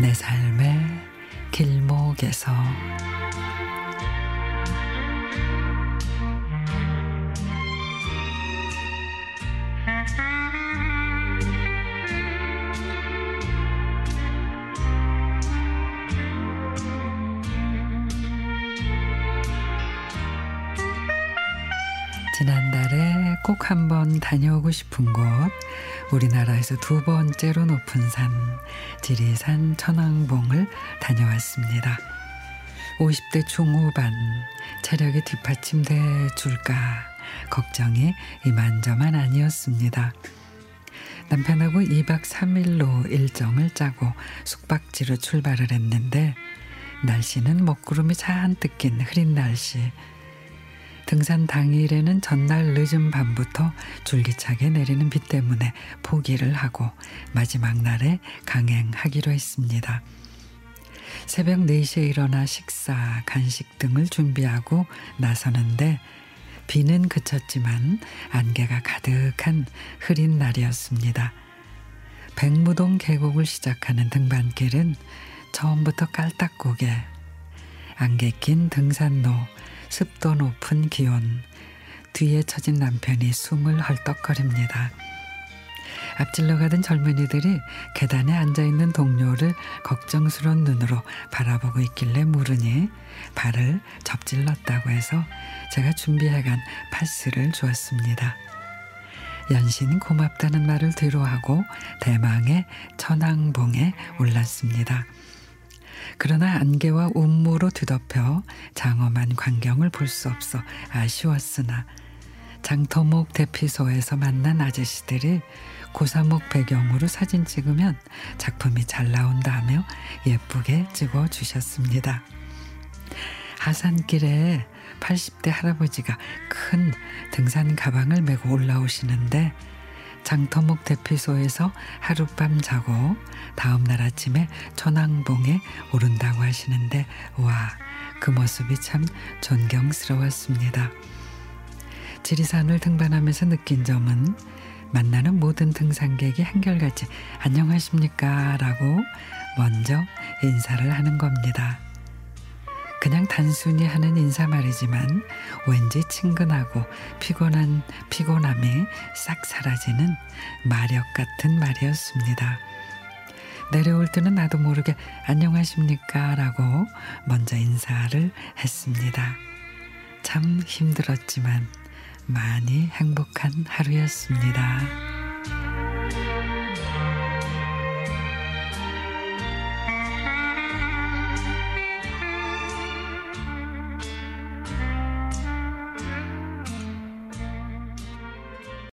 내 삶의 길목에서. 지난달에 꼭 한번 다녀오고 싶은 곳, 우리나라에서 두 번째로 높은 산, 지리산 천왕봉을 다녀왔습니다. 50대 중후반, 체력이 뒷받침돼 줄까 걱정이 이만저만 아니었습니다. 남편하고 2박 3일로 일정을 짜고 숙박지로 출발을 했는데 날씨는 먹구름이 잔뜩 낀 흐린 날씨. 등산 당일에는 전날 늦은 밤부터 줄기차게 내리는 비 때문에 포기를 하고 마지막 날에 강행하기로 했습니다. 새벽 4시에 일어나 식사, 간식 등을 준비하고 나서는데 비는 그쳤지만 안개가 가득한 흐린 날이었습니다. 백무동 계곡을 시작하는 등반길은 처음부터 깔딱고개, 안개 낀 등산로, 습도 높은 기온, 뒤에 처진 남편이 숨을 헐떡거립니다. 앞질러 가던 젊은이들이 계단에 앉아 있는 동료를 걱정스러운 눈으로 바라보고 있길래 물으니 발을 접질렀다고 해서 제가 준비해간 파스를 주었습니다. 연신 고맙다는 말을 뒤로 하고 대망의 천왕봉에 올랐습니다. 그러나 안개와 운무로 뒤덮여 장엄한 광경을 볼 수 없어 아쉬웠으나 장터목 대피소에서 만난 아저씨들이 고사목 배경으로 사진 찍으면 작품이 잘 나온다며 예쁘게 찍어 주셨습니다. 하산길에 80대 할아버지가 큰 등산 가방을 메고 올라오시는데 장터목 대피소에서 하룻밤 자고 다음 날 아침에 천왕봉에 오른다고 하시는데 와 그 모습이 참 존경스러웠습니다. 지리산을 등반하면서 느낀 점은 만나는 모든 등산객이 한결같이 안녕하십니까 라고 먼저 인사를 하는 겁니다. 그냥 단순히 하는 인사말이지만 왠지 친근하고 피곤한 피곤함이 싹 사라지는 마력 같은 말이었습니다. 내려올 때는 나도 모르게 안녕하십니까 라고 먼저 인사를 했습니다. 참 힘들었지만 많이 행복한 하루였습니다.